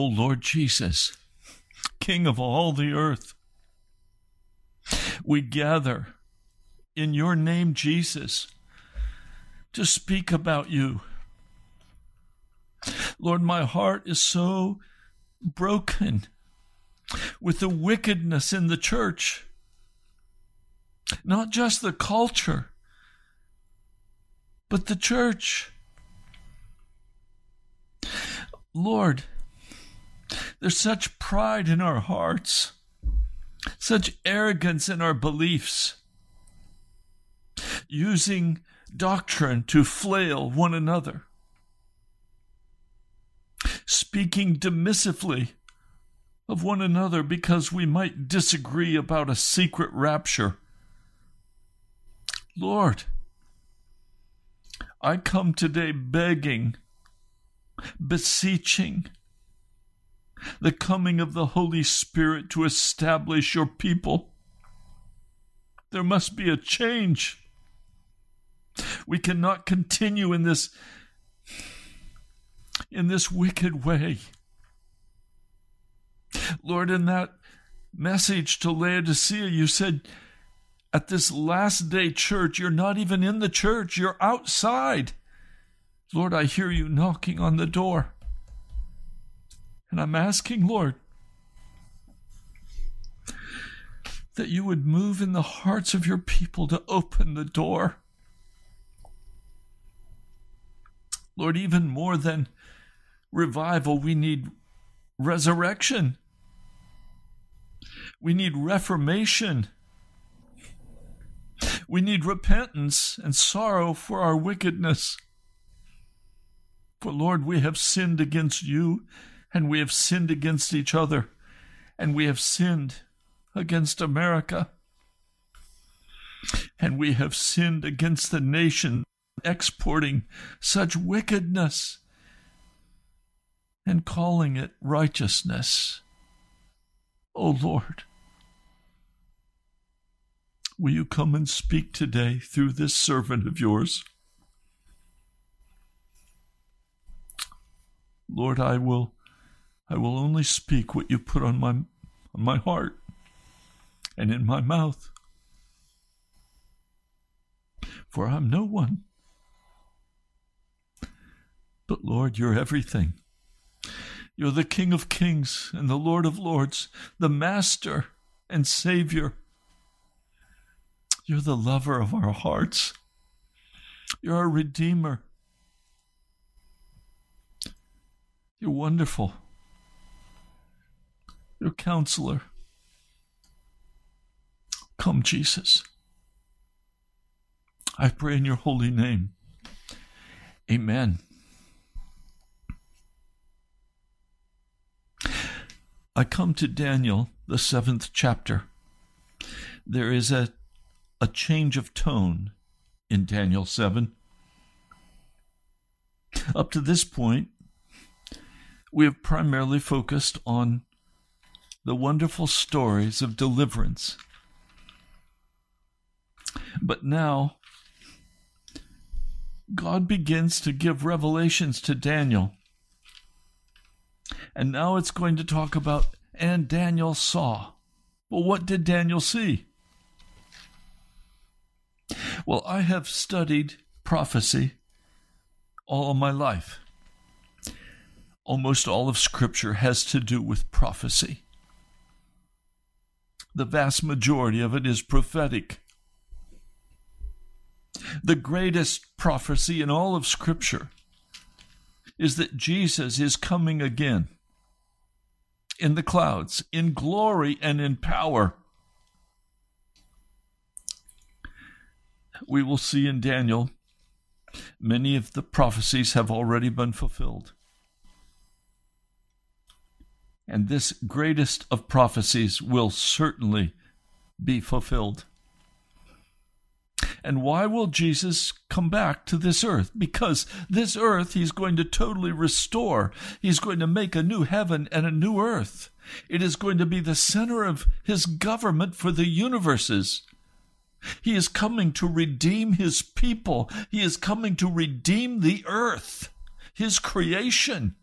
O Lord Jesus, King of all the earth, we gather in your name, Jesus, to speak about you. Lord, my heart is so broken with the wickedness in the church, not just the culture, but the church. Lord, there's such pride in our hearts, such arrogance in our beliefs, using doctrine to flail one another, speaking dismissively of one another because we might disagree about a secret rapture. Lord, I come today begging, beseeching the coming of the Holy Spirit to establish your people. There must be a change. We cannot continue in this in this wicked way. Lord, in that message to Laodicea, you said, at this last day church, you're not even in the church, you're outside. Lord, I hear you knocking on the door. And I'm asking, Lord, that you would move in the hearts of your people to open the door. Lord, even more than revival, we need resurrection. We need reformation. We need repentance and sorrow for our wickedness. For Lord, we have sinned against you, and we have sinned against each other, and we have sinned against America, and we have sinned against the nation, exporting such wickedness and calling it righteousness. O oh Lord, will you come and speak today through this servant of yours? Lord, I will I will only speak what you put on my on my heart and in my mouth. For I'm no one. But Lord, you're everything. You're the King of kings and the Lord of lords, the Master and Savior. You're the lover of our hearts. You're our Redeemer. You're wonderful. You're counselor. Come, Jesus. I pray in your holy name. Amen. I come to Daniel, the seventh chapter. There is a, a change of tone in Daniel 7. Up to this point, we have primarily focused on the wonderful stories of deliverance. But now, God begins to give revelations to Daniel and now it's going to talk about, and Daniel saw. Well, what did Daniel see? Well, I have studied prophecy all my life. Almost all of Scripture has to do with prophecy. The vast majority of it is prophetic. The greatest prophecy in all of Scripture is that Jesus is coming again in the clouds, in glory and in power. We will see in Daniel, many of the prophecies have already been fulfilled. And this greatest of prophecies will certainly be fulfilled. And why will Jesus come back to this earth? Because this earth he's going to totally restore. He's going to make a new heaven and a new earth. It is going to be the center of his government for the universes. He is coming to redeem his people. He is coming to redeem the earth, his creation.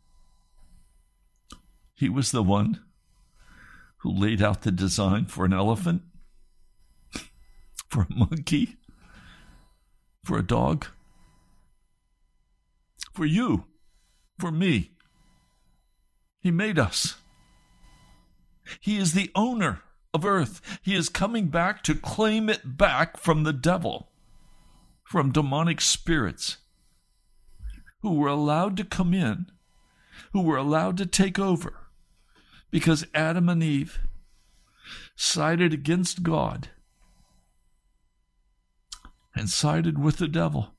He was the one who laid out the design for an elephant, for a monkey, for a dog, for you, for me. He made us. He is the owner of earth. He is coming back to claim it back from the devil, from demonic spirits who were allowed to come in, who were allowed to take over, because Adam and Eve sided against God and sided with the devil.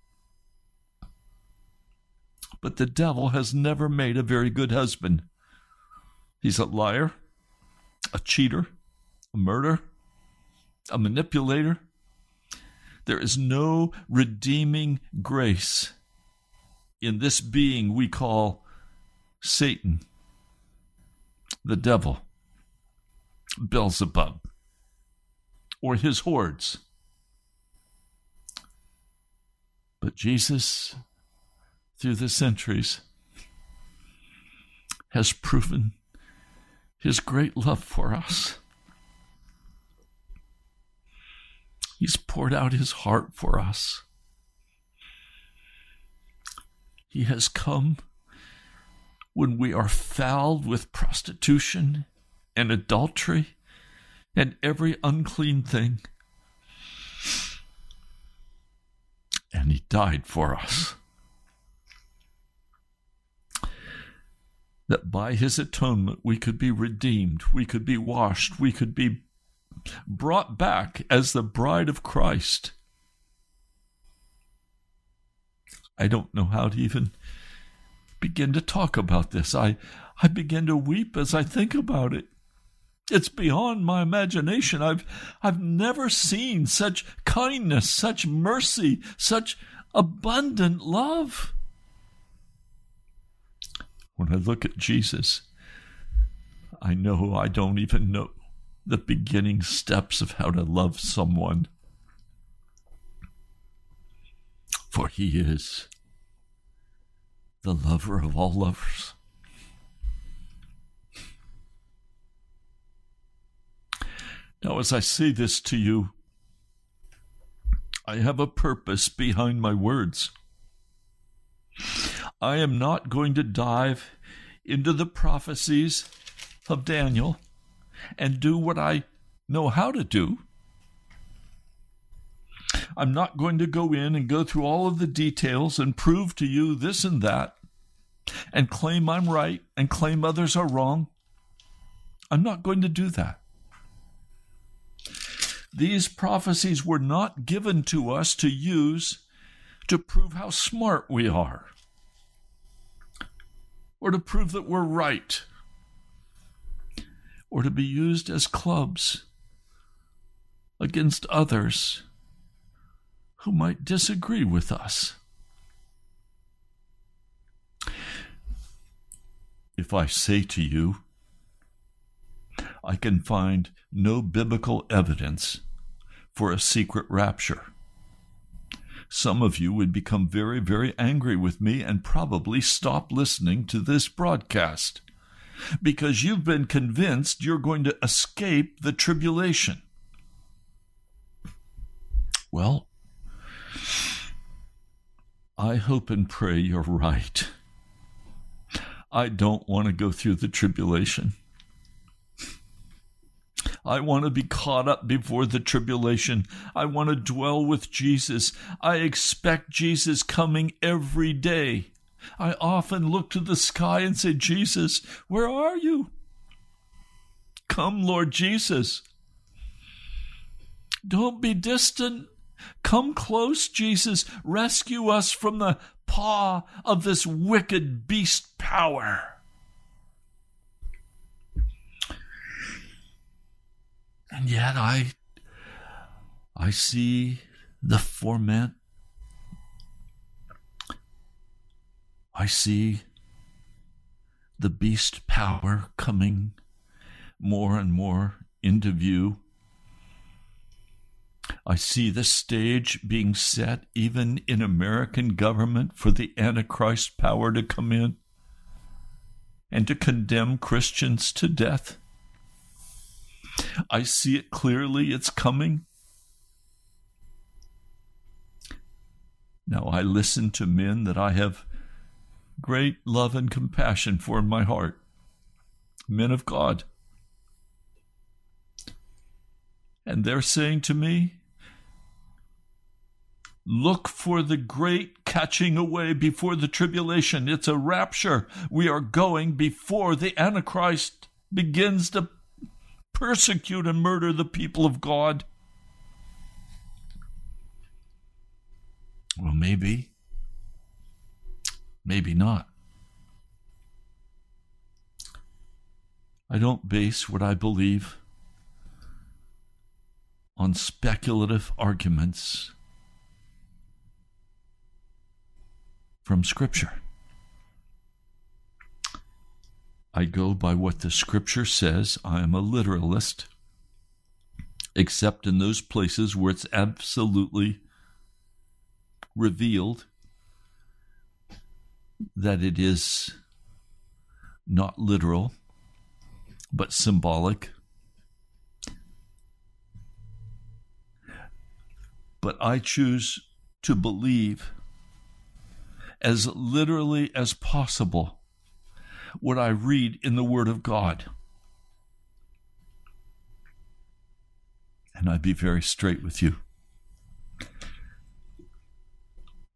But the devil has never made a very good husband. He's a liar, a cheater, a murderer, a manipulator. There is no redeeming grace in this being we call Satan, the devil, Beelzebub, or his hordes. But Jesus, through the centuries, has proven his great love for us. He's poured out his heart for us. He has come when we are fouled with prostitution and adultery and every unclean thing. And he died for us. That by his atonement we could be redeemed, we could be washed, we could be brought back as the bride of Christ. I don't know how to even begin to talk about this. I, I begin to weep as I think about it. It's beyond my imagination. I've, I've never seen such kindness, such mercy, such abundant love. When I look at Jesus, I know I don't even know the beginning steps of how to love someone. For he is the lover of all lovers. Now, as I say this to you, I have a purpose behind my words. I am not going to dive into the prophecies of Daniel and do what I know how to do. I'm not going to go in and go through all of the details and prove to you this and that and claim I'm right and claim others are wrong. I'm not going to do that. These prophecies were not given to us to use to prove how smart we are or to prove that we're right or to be used as clubs against others who might disagree with us. If I say to you, I can find no biblical evidence for a secret rapture. Some of you would become very, very angry with me and probably stop listening to this broadcast because you've been convinced you're going to escape the tribulation. Well, I hope and pray you're right. I don't want to go through the tribulation. I want to be caught up before the tribulation. I want to dwell with Jesus. I expect Jesus coming every day. I often look to the sky and say, Jesus, where are you? Come, Lord Jesus. Don't be distant. Come close, Jesus. Rescue us from the paw of this wicked beast power. And yet I I see the ferment. I see the beast power coming more and more into view. I see the stage being set even in American government for the Antichrist power to come in. and to condemn Christians to death. I see it clearly, it's coming. Now I listen to men that I have great love and compassion for in my heart, men of God. And they're saying to me, Look for the great catching away before the tribulation. It's a rapture. We are going before the Antichrist begins to persecute and murder the people of God. Well, maybe. Maybe not. I don't base what I believe on speculative arguments from Scripture. I go by what the Scripture says. I am a literalist, except in those places where it's absolutely revealed that it is not literal, but symbolic. But I choose to believe as literally as possible what I read in the Word of God. And I'd be very straight with you.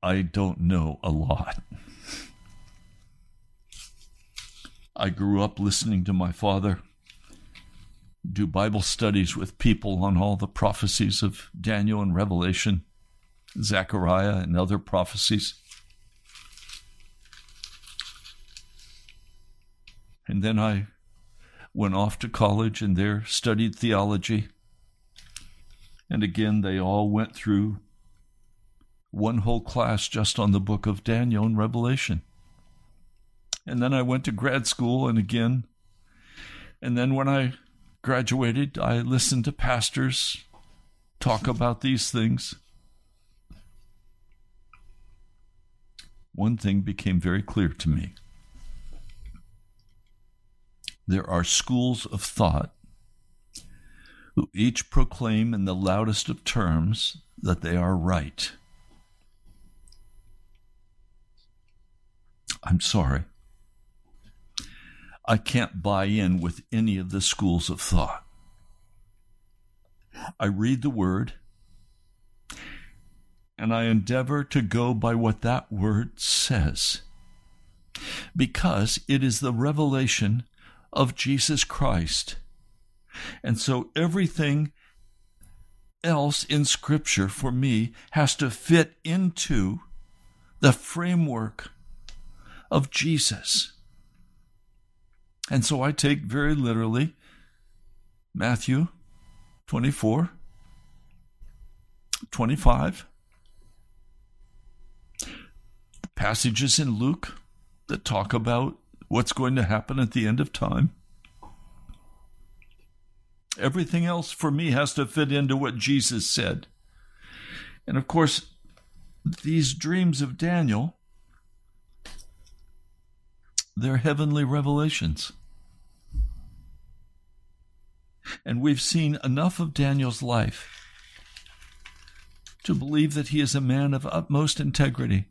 I don't know a lot. I grew up listening to my father do Bible studies with people on all the prophecies of Daniel and Revelation, Zechariah, and other prophecies. And then I went off to college and there studied theology. And again, they all went through one whole class just on the book of Daniel and Revelation. And then I went to grad school and again. And then when I graduated, I listened to pastors talk about these things. One thing became very clear to me there are schools of thought who each proclaim in the loudest of terms that they are right. I'm sorry. I can't buy in with any of the schools of thought. I read the word and I endeavor to go by what that word says because it is the revelation of Jesus Christ. And so everything else in Scripture for me has to fit into the framework of Jesus. And so I take very literally Matthew 24, 25, passages in Luke that talk about what's going to happen at the end of time. Everything else for me has to fit into what Jesus said. And of course, these dreams of Daniel, they're heavenly revelations. And we've seen enough of Daniel's life to believe that he is a man of utmost integrity.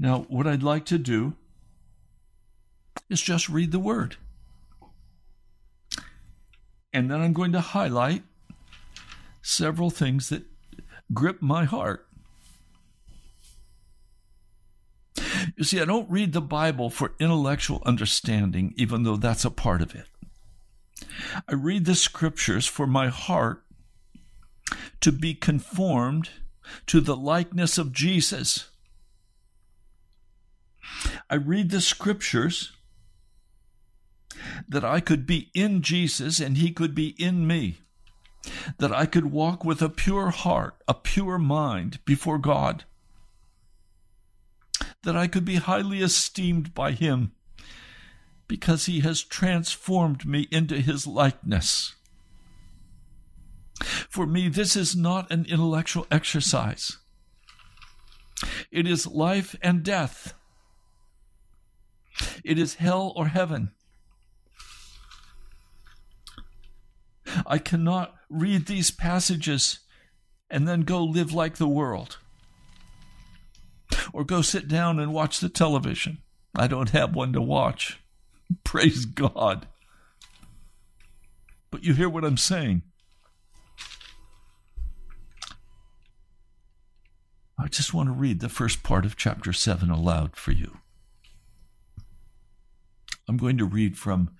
Now, what I'd like to do is just read the word. And then I'm going to highlight several things that grip my heart. You see, I don't read the Bible for intellectual understanding, even though that's a part of it. I read the scriptures for my heart to be conformed to the likeness of Jesus. I read the scriptures that I could be in Jesus and he could be in me, that I could walk with a pure heart, a pure mind before God, that I could be highly esteemed by him because he has transformed me into his likeness. For me, this is not an intellectual exercise. It is life and death. It is hell or heaven. I cannot read these passages and then go live like the world or go sit down and watch the television. I don't have one to watch. Praise God. But you hear what I'm saying. I just want to read the first part of chapter 7 aloud for you. I'm going to read from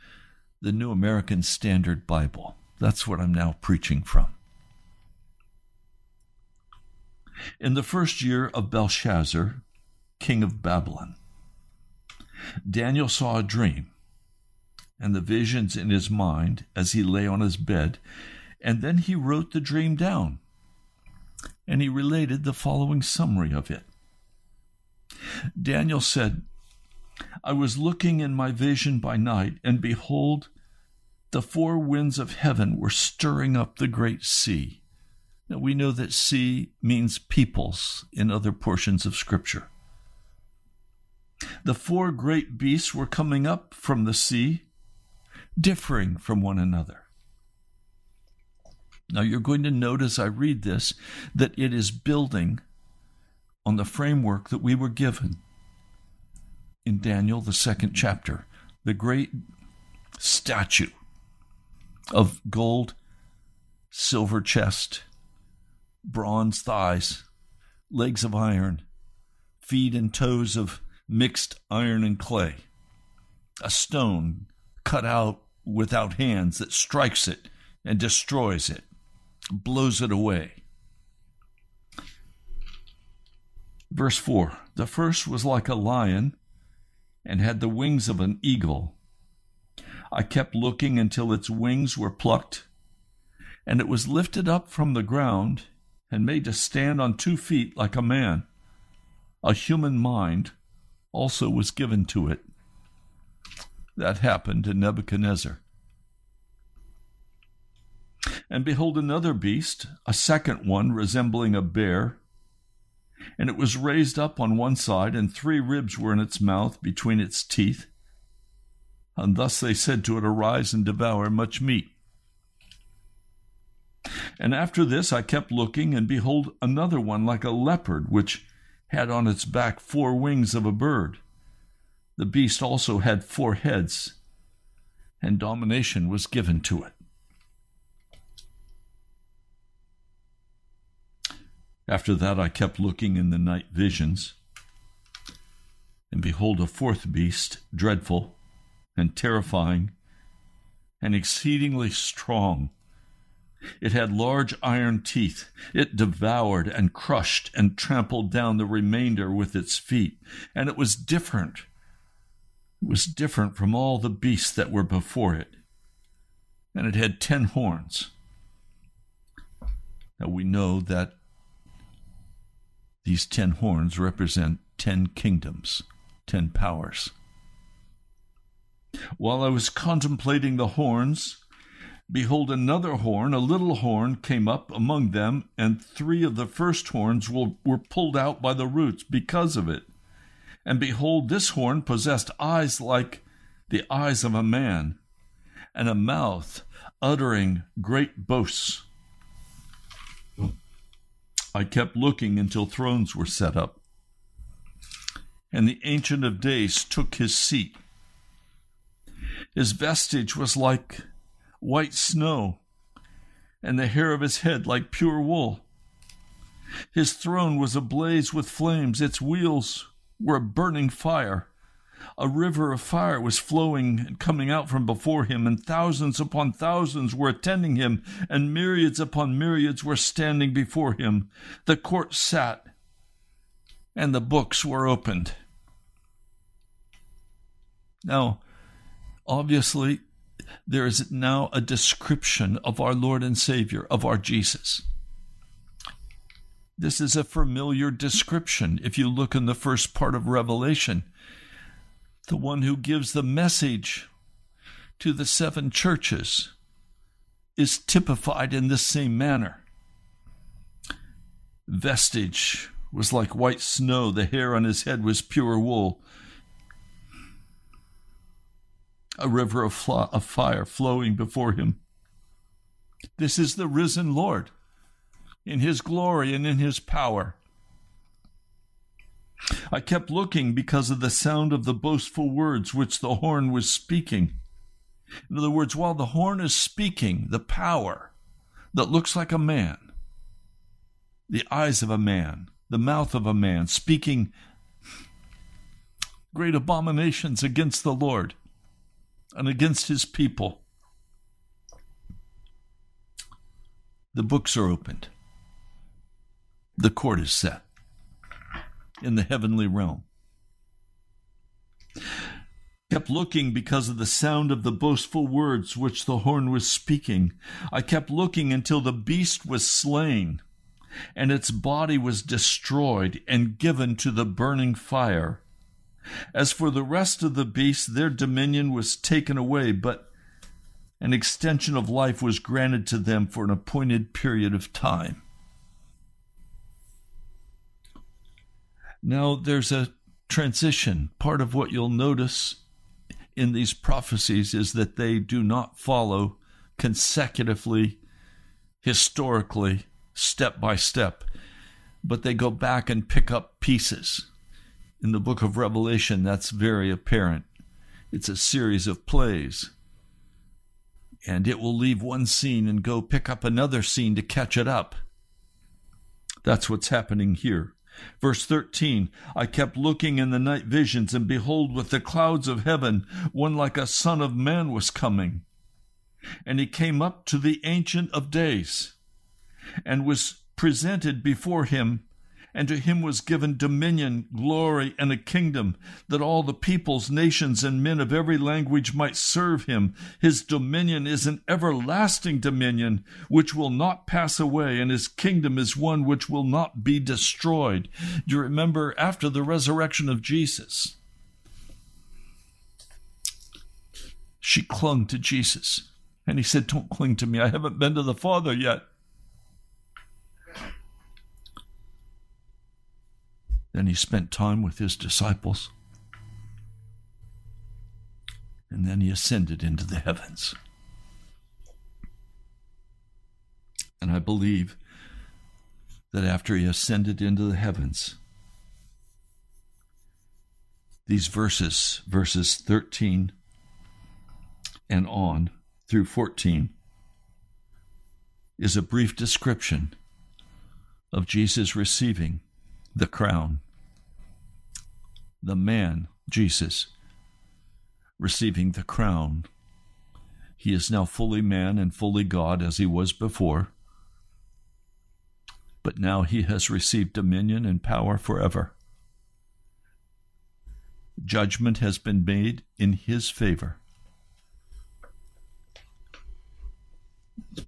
the New American Standard Bible. That's what I'm now preaching from. In the first year of Belshazzar, king of Babylon, Daniel saw a dream and the visions in his mind as he lay on his bed, and then he wrote the dream down. And he related the following summary of it. Daniel said, I was looking in my vision by night, and behold, the four winds of heaven were stirring up the great sea. Now we know that sea means peoples in other portions of Scripture. The four great beasts were coming up from the sea, differing from one another. Now you're going to note as I read this that it is building on the framework that we were given in Daniel, the second chapter, the great statue of gold, silver chest, bronze thighs, legs of iron, feet and toes of mixed iron and clay, a stone cut out without hands that strikes it and destroys it, blows it away. Verse 4 The first was like a lion and had the wings of an eagle. I kept looking until its wings were plucked, and it was lifted up from the ground and made to stand on two feet like a man. A human mind also was given to it. That happened to Nebuchadnezzar. And behold, another beast, a second one resembling a bear, and it was raised up on one side, and three ribs were in its mouth between its teeth. And thus they said to it, Arise and devour much meat. And after this I kept looking, and behold, another one like a leopard, which had on its back four wings of a bird. The beast also had four heads, and domination was given to it. After that, I kept looking in the night visions, and behold, a fourth beast, dreadful and terrifying and exceedingly strong. It had large iron teeth. It devoured and crushed and trampled down the remainder with its feet. And it was different. It was different from all the beasts that were before it. And it had ten horns. Now we know that these ten horns represent ten kingdoms, ten powers. While I was contemplating the horns, behold, another horn, a little horn, came up among them, and three of the first horns were, pulled out by the roots because of it. And behold, this horn possessed eyes like the eyes of a man, and a mouth uttering great boasts. I kept looking until thrones were set up, and the Ancient of Days took his seat. His vestige was like white snow, and the hair of his head like pure wool. His throne was ablaze with flames, its wheels were a burning fire. A river of fire was flowing and coming out from before him, and thousands upon thousands were attending him, and myriads upon myriads were standing before him. The court sat, and the books were opened. Now, obviously, there is now a description of our Lord and Savior, of our Jesus. This is a familiar description if you look in the first part of Revelation the one who gives the message to the seven churches, is typified in this same manner. Vestige was like white snow, the hair on his head was pure wool. A river of, fl- of fire flowing before him. This is the risen Lord in his glory and in his power. I kept looking because of the sound of the boastful words which the horn was speaking. In other words, while the horn is speaking, the power that looks like a man, the eyes of a man, the mouth of a man, speaking great abominations against the Lord and against his people. The books are opened. The court is set in the heavenly realm. Kept looking because of the sound of the boastful words which the horn was speaking. I kept looking until the beast was slain, and its body was destroyed and given to the burning fire. As for the rest of the beasts, their dominion was taken away, but an extension of life was granted to them for an appointed period of time. Now, there's a transition. Part of what you'll notice in these prophecies is that they do not follow consecutively, historically, step by step, but they go back and pick up pieces. In the book of Revelation, that's very apparent. It's a series of plays. And it will leave one scene and go pick up another scene to catch it up. That's what's happening here. Verse 13 I kept looking in the night visions, and behold, with the clouds of heaven, one like a son of man was coming. And he came up to the Ancient of Days, and was presented before him and to him was given dominion, glory, and a kingdom, that all the peoples, nations, and men of every language might serve him. His dominion is an everlasting dominion which will not pass away, and his kingdom is one which will not be destroyed. Do you remember after the resurrection of Jesus? She clung to Jesus. And he said, Don't cling to me. I haven't been to the Father yet. Then he spent time with his disciples. And then he ascended into the heavens. And I believe that after he ascended into the heavens, these verses, verses 13 and on through 14, is a brief description of Jesus receiving the crown. The man, Jesus, receiving the crown. He is now fully man and fully God as he was before. But now he has received dominion and power forever. Judgment has been made in his favor.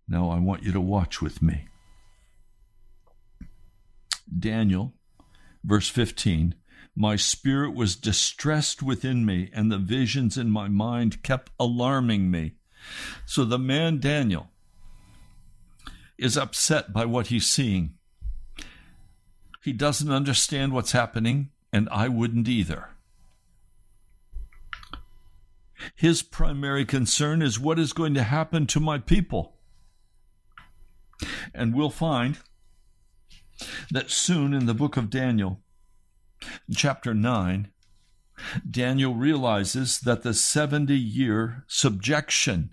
Now I want you to watch with me. Daniel Verse 15 My spirit was distressed within me, and the visions in my mind kept alarming me. So the man Daniel is upset by what he's seeing. He doesn't understand what's happening, and I wouldn't either. His primary concern is what is going to happen to my people. And we'll find that soon in the book of Daniel, chapter 9, Daniel realizes that the 70 year subjection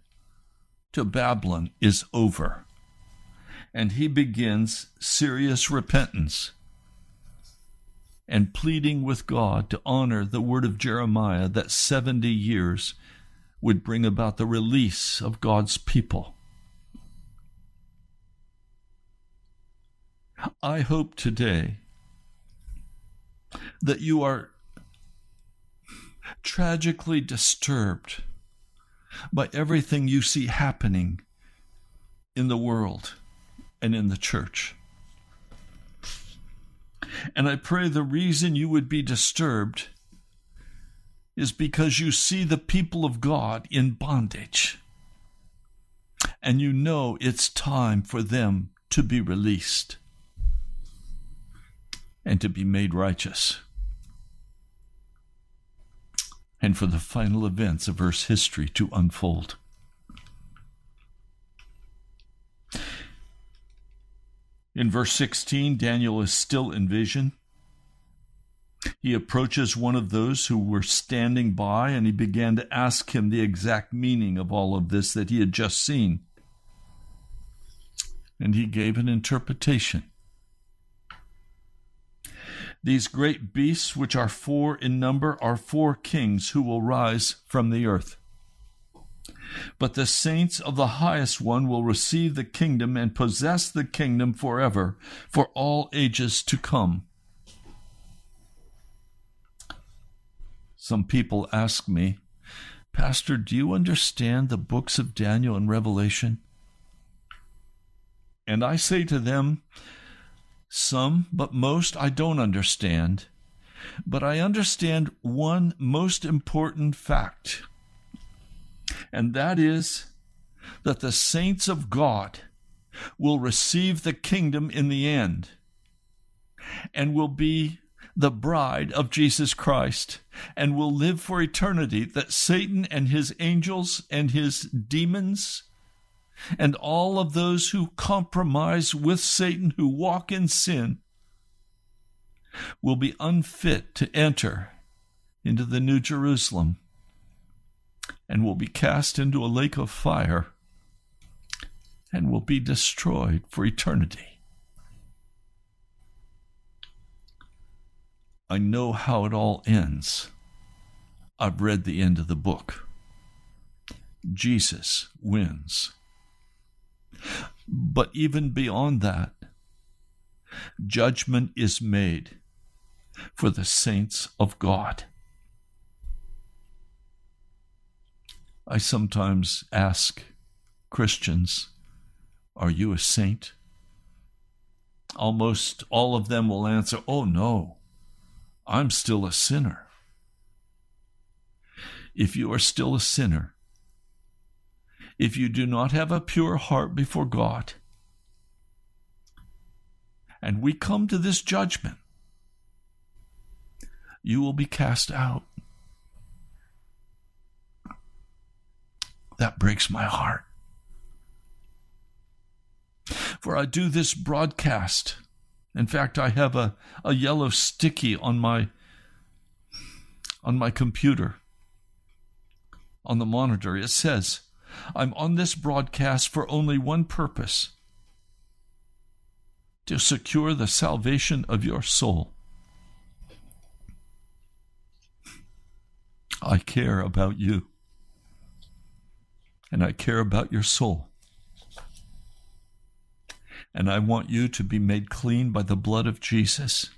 to Babylon is over. And he begins serious repentance and pleading with God to honor the word of Jeremiah that 70 years would bring about the release of God's people. I hope today that you are tragically disturbed by everything you see happening in the world and in the church. And I pray the reason you would be disturbed is because you see the people of God in bondage. And you know it's time for them to be released. And to be made righteous. And for the final events of Earth's history to unfold. In verse 16, Daniel is still in vision. He approaches one of those who were standing by and he began to ask him the exact meaning of all of this that he had just seen. And he gave an interpretation. These great beasts, which are four in number, are four kings who will rise from the earth. But the saints of the highest one will receive the kingdom and possess the kingdom forever, for all ages to come. Some people ask me, Pastor, do you understand the books of Daniel and Revelation? And I say to them, Some, but most I don't understand. But I understand one most important fact, and that is that the saints of God will receive the kingdom in the end and will be the bride of Jesus Christ and will live for eternity, that Satan and his angels and his demons and all of those who compromise with Satan, who walk in sin, will be unfit to enter into the New Jerusalem and will be cast into a lake of fire and will be destroyed for eternity. I know how it all ends. I've read the end of the book. Jesus wins. But even beyond that, judgment is made for the saints of God. I sometimes ask Christians, Are you a saint? Almost all of them will answer, Oh, no. I'm still a sinner. If you are still a sinner, if you do not have a pure heart before God, and we come to this judgment, you will be cast out. That breaks my heart. For I do this broadcast in fact, I have a, a yellow sticky on my on my computer on the monitor. It says, I'm on this broadcast for only one purpose to secure the salvation of your soul. I care about you, and I care about your soul and I want you to be made clean by the blood of Jesus.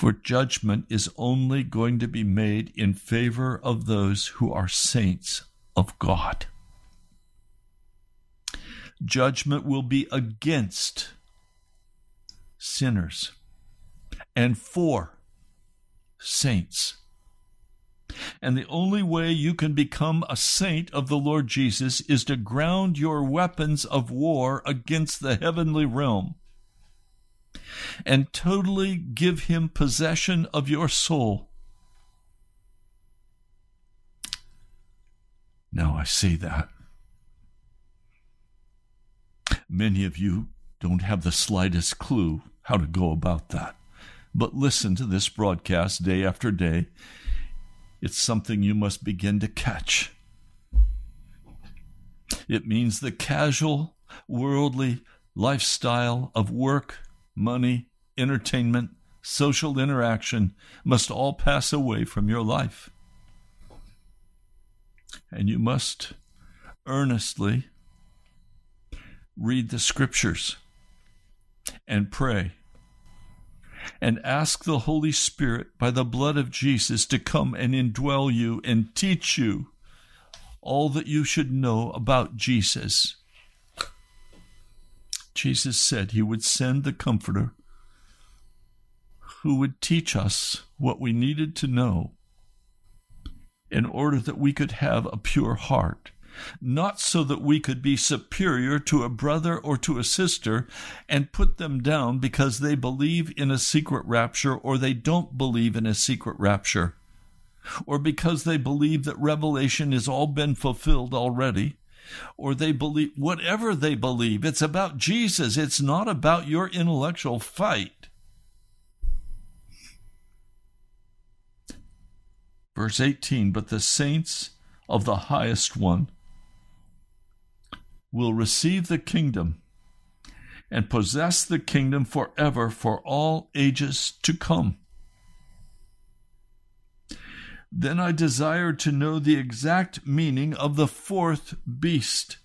For judgment is only going to be made in favor of those who are saints of God. Judgment will be against sinners and for saints. And the only way you can become a saint of the Lord Jesus is to ground your weapons of war against the heavenly realm and totally give him possession of your soul. Now I say that. Many of you don't have the slightest clue how to go about that. But listen to this broadcast day after day it's something you must begin to catch. It means the casual, worldly lifestyle of work, money, entertainment, social interaction must all pass away from your life. And you must earnestly read the scriptures and pray and ask the Holy Spirit by the blood of Jesus to come and indwell you and teach you all that you should know about Jesus. Jesus said he would send the Comforter who would teach us what we needed to know in order that we could have a pure heart. Not so that we could be superior to a brother or to a sister and put them down because they believe in a secret rapture or they don't believe in a secret rapture, or because they believe that Revelation has all been fulfilled already, or they believe whatever they believe. It's about Jesus, it's not about your intellectual fight. Verse 18 But the saints of the highest one will receive the kingdom and possess the kingdom forever for all ages to come. Then I desired to know the exact meaning of the fourth beast,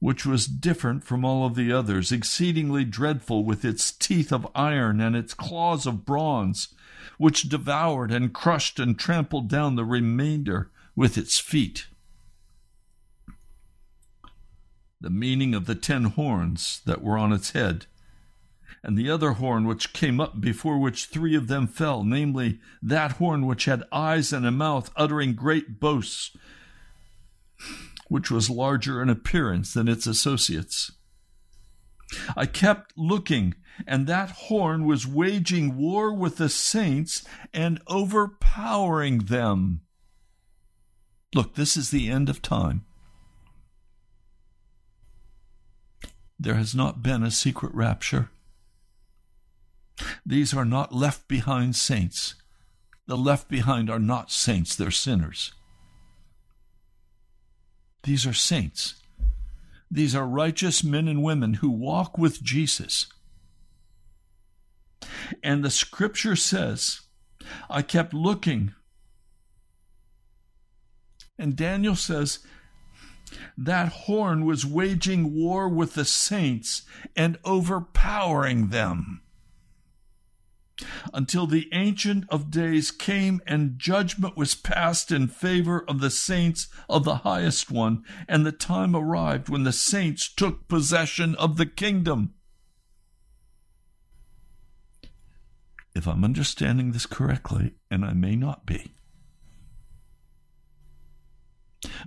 which was different from all of the others, exceedingly dreadful, with its teeth of iron and its claws of bronze, which devoured and crushed and trampled down the remainder with its feet. The meaning of the ten horns that were on its head, and the other horn which came up before which three of them fell, namely, that horn which had eyes and a mouth uttering great boasts, which was larger in appearance than its associates. I kept looking, and that horn was waging war with the saints and overpowering them. Look, this is the end of time. There has not been a secret rapture. These are not left behind saints. The left behind are not saints, they're sinners. These are saints. These are righteous men and women who walk with Jesus. And the scripture says, I kept looking. And Daniel says, that horn was waging war with the saints and overpowering them. Until the Ancient of Days came and judgment was passed in favor of the saints of the highest one, and the time arrived when the saints took possession of the kingdom. If I'm understanding this correctly, and I may not be,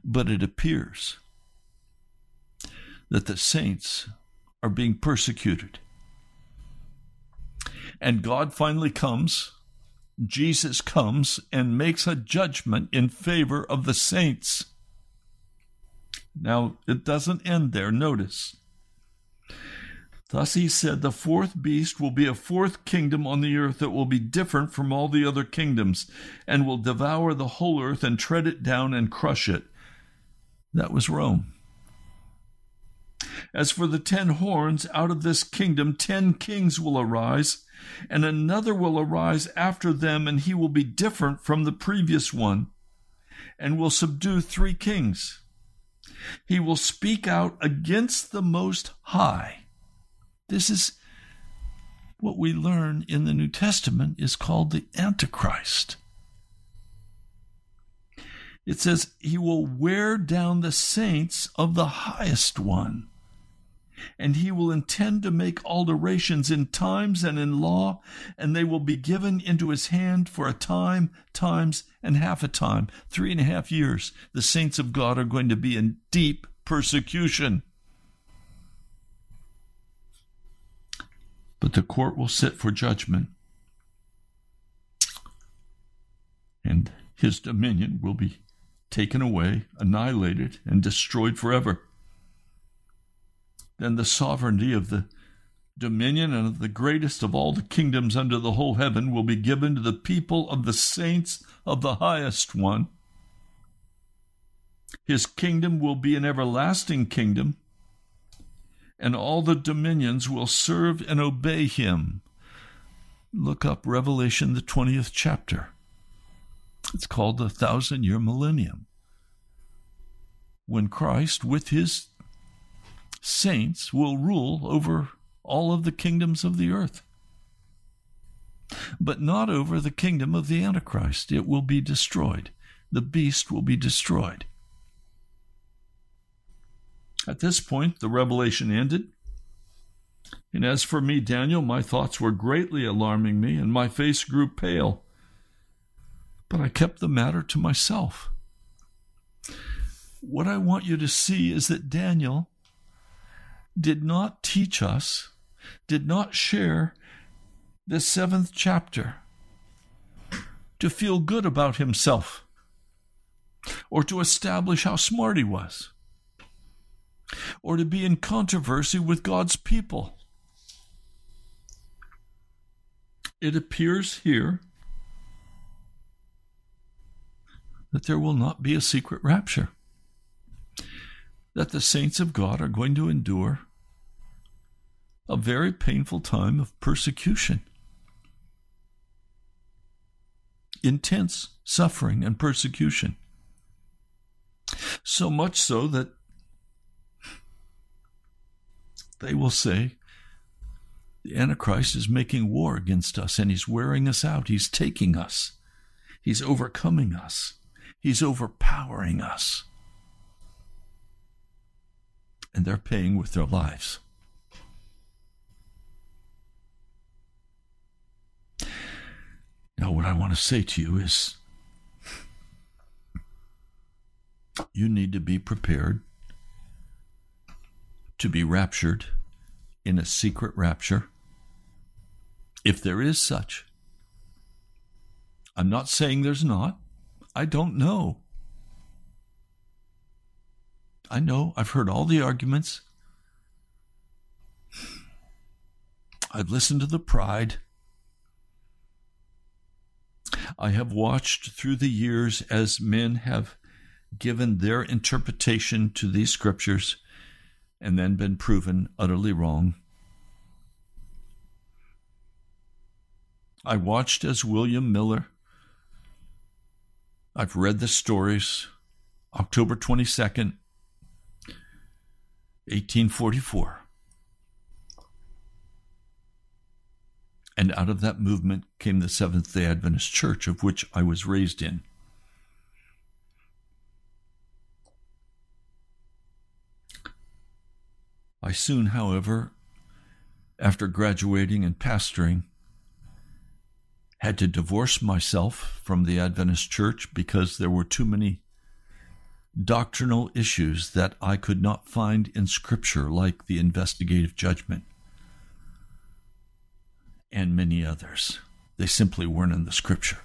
but it appears that the saints are being persecuted. And God finally comes, Jesus comes and makes a judgment in favor of the saints. Now, it doesn't end there. Notice. Thus he said, The fourth beast will be a fourth kingdom on the earth that will be different from all the other kingdoms, and will devour the whole earth and tread it down and crush it. That was Rome. As for the ten horns, out of this kingdom ten kings will arise, and another will arise after them, and he will be different from the previous one, and will subdue three kings. He will speak out against the Most High. This is what we learn in the New Testament is called the Antichrist. It says, He will wear down the saints of the highest one, and he will intend to make alterations in times and in law, and they will be given into his hand for a time, times, and half a time. Three and a half years. The saints of God are going to be in deep persecution. But the court will sit for judgment, and his dominion will be taken away, annihilated, and destroyed forever. Then the sovereignty of the dominion and of the greatest of all the kingdoms under the whole heaven will be given to the people of the saints of the highest one. His kingdom will be an everlasting kingdom, and all the dominions will serve and obey him. Look up Revelation, the 20th chapter. It's called the thousand year millennium. When Christ, with his saints, will rule over all of the kingdoms of the earth. But not over the kingdom of the Antichrist. It will be destroyed. The beast will be destroyed. At this point, the revelation ended. And as for me, Daniel, my thoughts were greatly alarming me, and my face grew pale but I kept the matter to myself. what I want you to see is that Daniel did not teach us, did not share the seventh chapter to feel good about himself or to establish how smart he was or to be in controversy with God's people. It appears here that there will not be a secret rapture, that the saints of God are going to endure a very painful time of persecution, intense suffering and persecution. So much so that they will say, the Antichrist is making war against us and he's wearing us out. He's taking us. He's overcoming us. He's overpowering us. And they're paying with their lives. Now, what I want to say to you is you need to be prepared to be raptured in a secret rapture, if there is such. I'm not saying there's not. I don't know. I know. I've heard all the arguments. I've listened to the pride. I have watched through the years as men have given their interpretation to these scriptures and then been proven utterly wrong. I watched as William Miller, I've read the stories, October 22nd, 1844. And out of that movement came the Seventh day Adventist Church, of which I was raised in. I soon, however, after graduating and pastoring, had to divorce myself from the Adventist Church because there were too many doctrinal issues that I could not find in Scripture, like the investigative judgment and many others. They simply weren't in the Scripture.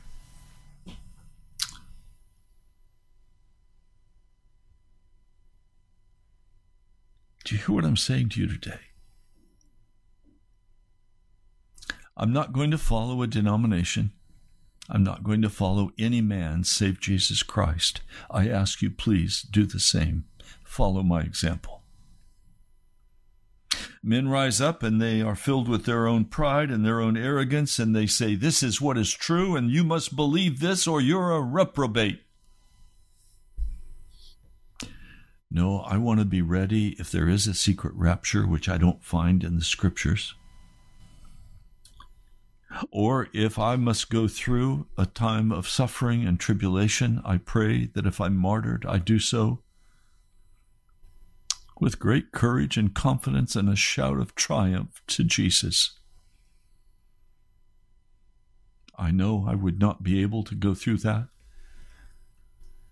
Do you hear what I'm saying to you today? I'm not going to follow a denomination. I'm not going to follow any man save Jesus Christ. I ask you, please do the same. Follow my example. Men rise up and they are filled with their own pride and their own arrogance, and they say, This is what is true, and you must believe this, or you're a reprobate. No, I want to be ready if there is a secret rapture, which I don't find in the scriptures. Or if I must go through a time of suffering and tribulation, I pray that if I'm martyred, I do so with great courage and confidence and a shout of triumph to Jesus. I know I would not be able to go through that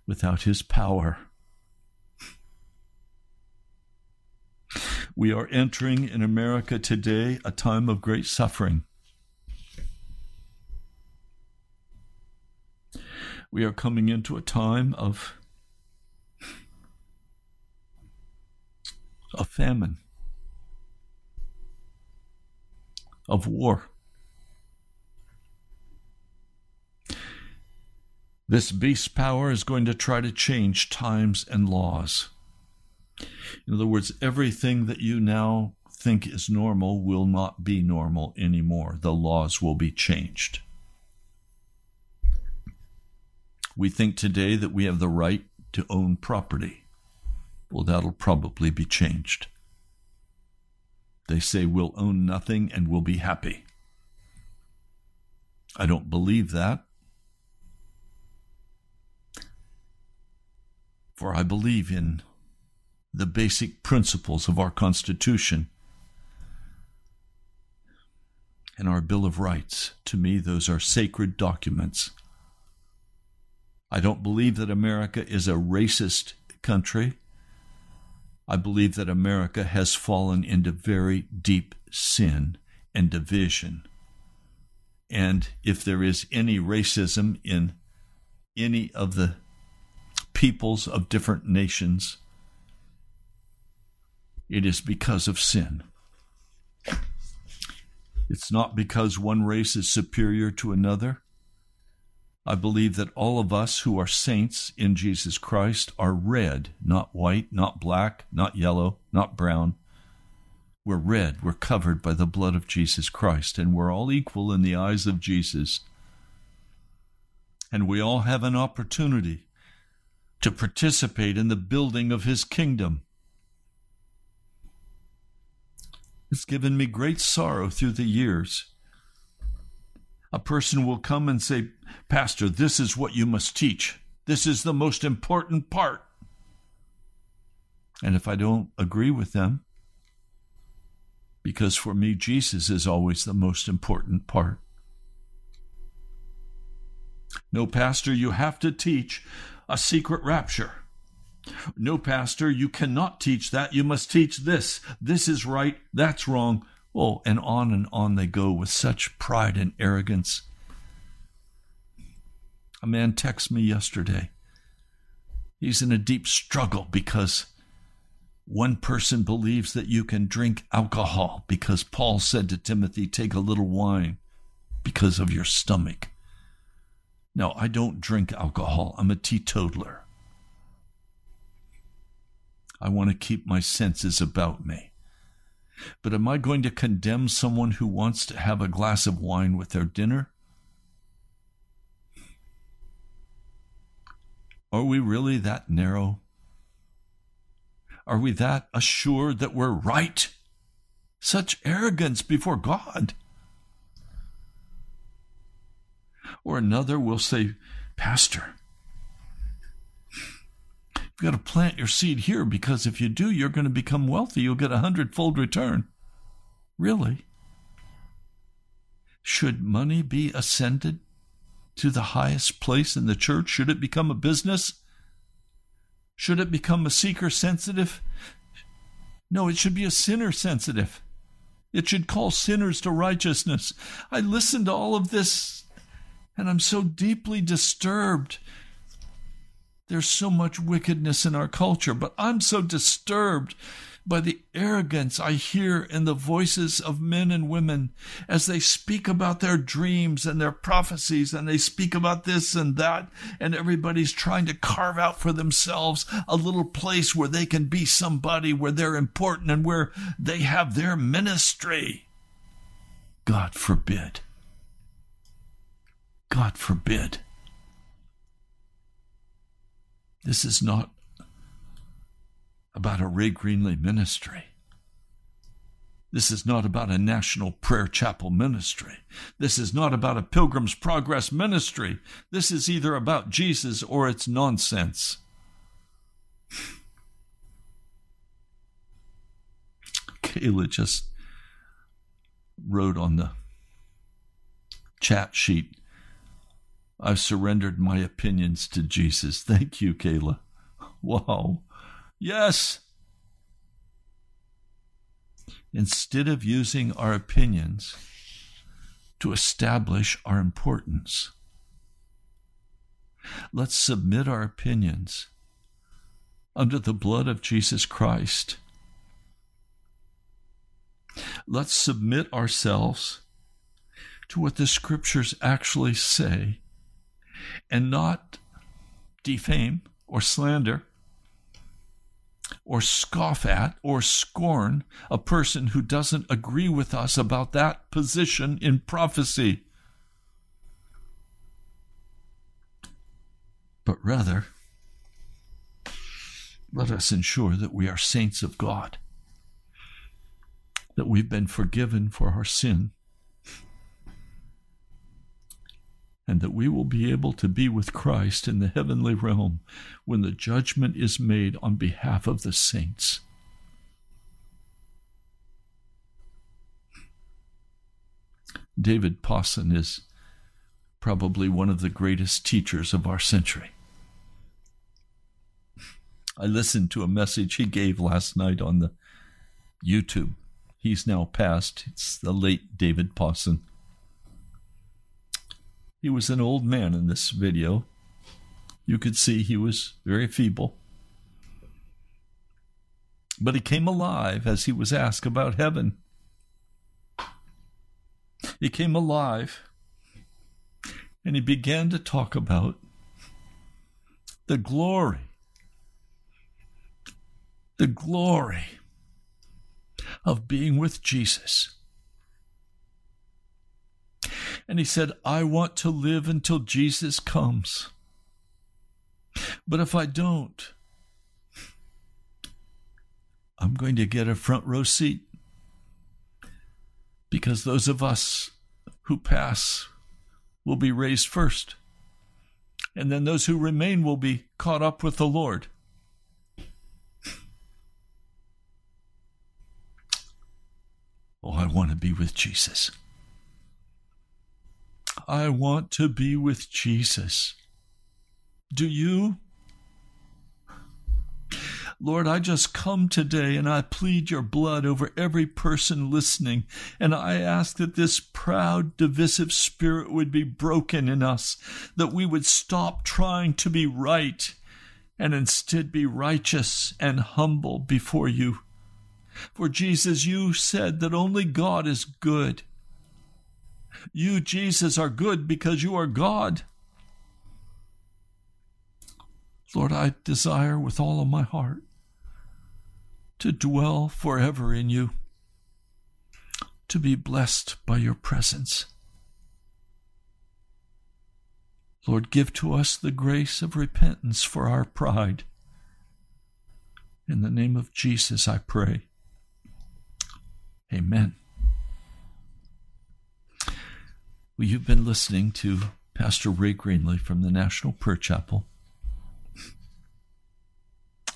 without His power We are entering in America today a time of great suffering. We are coming into a time of a famine, of war. This beast power is going to try to change times and laws. In other words, everything that you now think is normal will not be normal anymore. The laws will be changed. We think today that we have the right to own property. Well, that'll probably be changed. They say we'll own nothing and we'll be happy. I don't believe that. For I believe in the basic principles of our Constitution and our Bill of Rights. To me, those are sacred documents. I don't believe that America is a racist country. I believe that America has fallen into very deep sin and division. And if there is any racism in any of the peoples of different nations, it is because of sin. It's not because one race is superior to another. I believe that all of us who are saints in Jesus Christ are red, not white, not black, not yellow, not brown. We're red. We're covered by the blood of Jesus Christ, and we're all equal in the eyes of Jesus. And we all have an opportunity to participate in the building of his kingdom. It's given me great sorrow through the years. A person will come and say, Pastor, this is what you must teach. This is the most important part. And if I don't agree with them, because for me, Jesus is always the most important part. No, Pastor, you have to teach a secret rapture. No, Pastor, you cannot teach that. You must teach this. This is right. That's wrong. Oh, and on and on they go with such pride and arrogance. A man texted me yesterday. He's in a deep struggle because one person believes that you can drink alcohol because Paul said to Timothy, Take a little wine because of your stomach. No, I don't drink alcohol. I'm a teetotaler. I want to keep my senses about me. But am I going to condemn someone who wants to have a glass of wine with their dinner? Are we really that narrow? Are we that assured that we're right? Such arrogance before God. Or another will say, Pastor, got to plant your seed here because if you do, you're going to become wealthy. You'll get a hundredfold return. Really? Should money be ascended to the highest place in the church? Should it become a business? Should it become a seeker sensitive? No, it should be a sinner sensitive. It should call sinners to righteousness. I listened to all of this and I'm so deeply disturbed. There's so much wickedness in our culture, but I'm so disturbed by the arrogance I hear in the voices of men and women as they speak about their dreams and their prophecies and they speak about this and that, and everybody's trying to carve out for themselves a little place where they can be somebody, where they're important and where they have their ministry. God forbid. God forbid. This is not about a Ray Greenley ministry. This is not about a National Prayer Chapel ministry. This is not about a Pilgrim's Progress ministry. This is either about Jesus or it's nonsense. Kayla just wrote on the chat sheet I've surrendered my opinions to Jesus. Thank you, Kayla. Wow. Yes. Instead of using our opinions to establish our importance, let's submit our opinions under the blood of Jesus Christ. Let's submit ourselves to what the scriptures actually say and not defame or slander or scoff at or scorn a person who doesn't agree with us about that position in prophecy. But rather, let us ensure that we are saints of God, that we've been forgiven for our sin and that we will be able to be with Christ in the heavenly realm when the judgment is made on behalf of the saints. David Pawson is probably one of the greatest teachers of our century. I listened to a message he gave last night on the YouTube. He's now passed. It's the late David Pawson. He was an old man in this video. You could see he was very feeble. But he came alive as he was asked about heaven. He came alive and he began to talk about the glory, the glory of being with Jesus. And he said, I want to live until Jesus comes. But if I don't, I'm going to get a front row seat because those of us who pass will be raised first. And then those who remain will be caught up with the Lord. Oh, I want to be with Jesus. I want to be with Jesus. Do you? Lord, I just come today and I plead your blood over every person listening. And I ask that this proud, divisive spirit would be broken in us, that we would stop trying to be right and instead be righteous and humble before you. For Jesus, you said that only God is good. You, Jesus, are good because you are God. Lord, I desire with all of my heart to dwell forever in you, to be blessed by your presence. Lord, give to us the grace of repentance for our pride. In the name of Jesus, I pray. Amen. Well, you've been listening to Pastor Ray Greenley from the National Prayer Chapel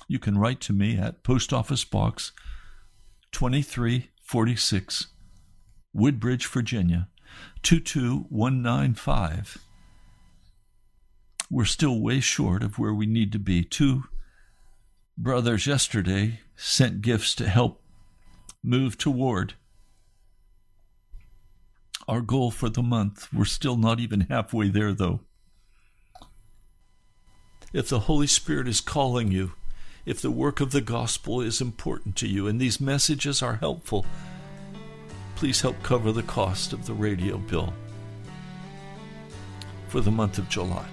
you can write to me at Post Office Box 2346, Woodbridge, Virginia 22195. We're still way short of where we need to be. Two brothers yesterday sent gifts to help move toward our goal for the month. We're still not even halfway there, though. If the Holy Spirit is calling you, if the work of the gospel is important to you and these messages are helpful, please help cover the cost of the radio bill for the month of July.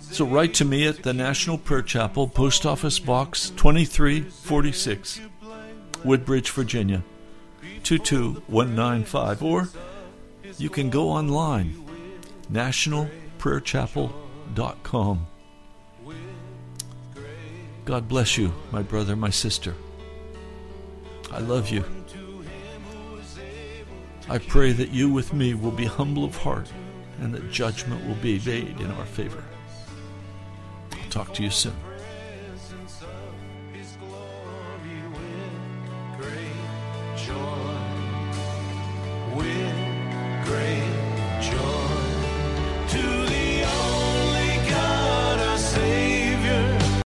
So write to me at the National Prayer Chapel, Post Office Box 2346, Woodbridge, Virginia 22195, or you can go online, nationalprayerchapel.com. God bless you, my brother, my sister. I love you. I pray that you with me will be humble of heart and that judgment will be made in our favor. I'll talk to you soon.